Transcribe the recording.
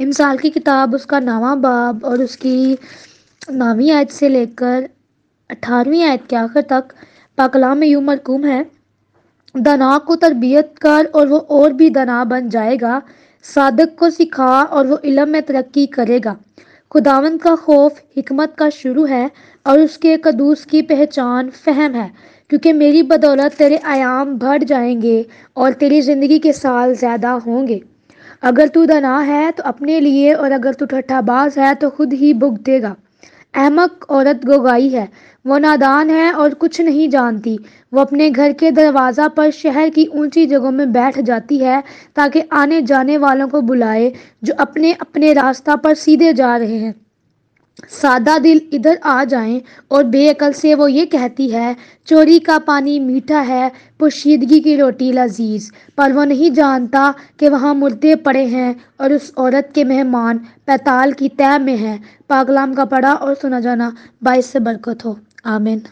इमसाल की किताब, उसका नावा बाब और उसकी नावी आयत से लेकर अठारहवीं आयत के आखिर तक पाकलाम में यूँ मरकूम है, दना को तरबियत कर और वो और भी दना बन जाएगा, सादक को सिखा और वो इलम में तरक्की करेगा। खुदावन का खौफ, हिकमत का शुरू है और उसके कदूस की पहचान फ़हम है, क्योंकि मेरी बदौलत तेरे आयाम बढ़ जाएँगे और तेरी ज़िंदगी के साल ज़्यादा होंगे। अगर तू दना है तो अपने लिए और अगर तू ठट्ठाबाज है तो खुद ही भुगतेगा अहमक औरत गोगाई है। वो नादान है और कुछ नहीं जानती। वो अपने घर के दरवाज़ा पर शहर की ऊँची जगहों में बैठ जाती है ताकि आने जाने वालों को बुलाए, जो अपने अपने रास्ता पर सीधे जा रहे हैं। सादा दिल इधर आ जाए और बेअकल से वो ये कहती है, चोरी का पानी मीठा है, पोशीदगी की रोटी लजीज। पर वो नहीं जानता कि वहाँ मुर्दे पड़े हैं और उस औरत के मेहमान पैताल की तय में हैं। पागलाम का पड़ा और सुना जाना बाइस से बरकत हो। आमिन।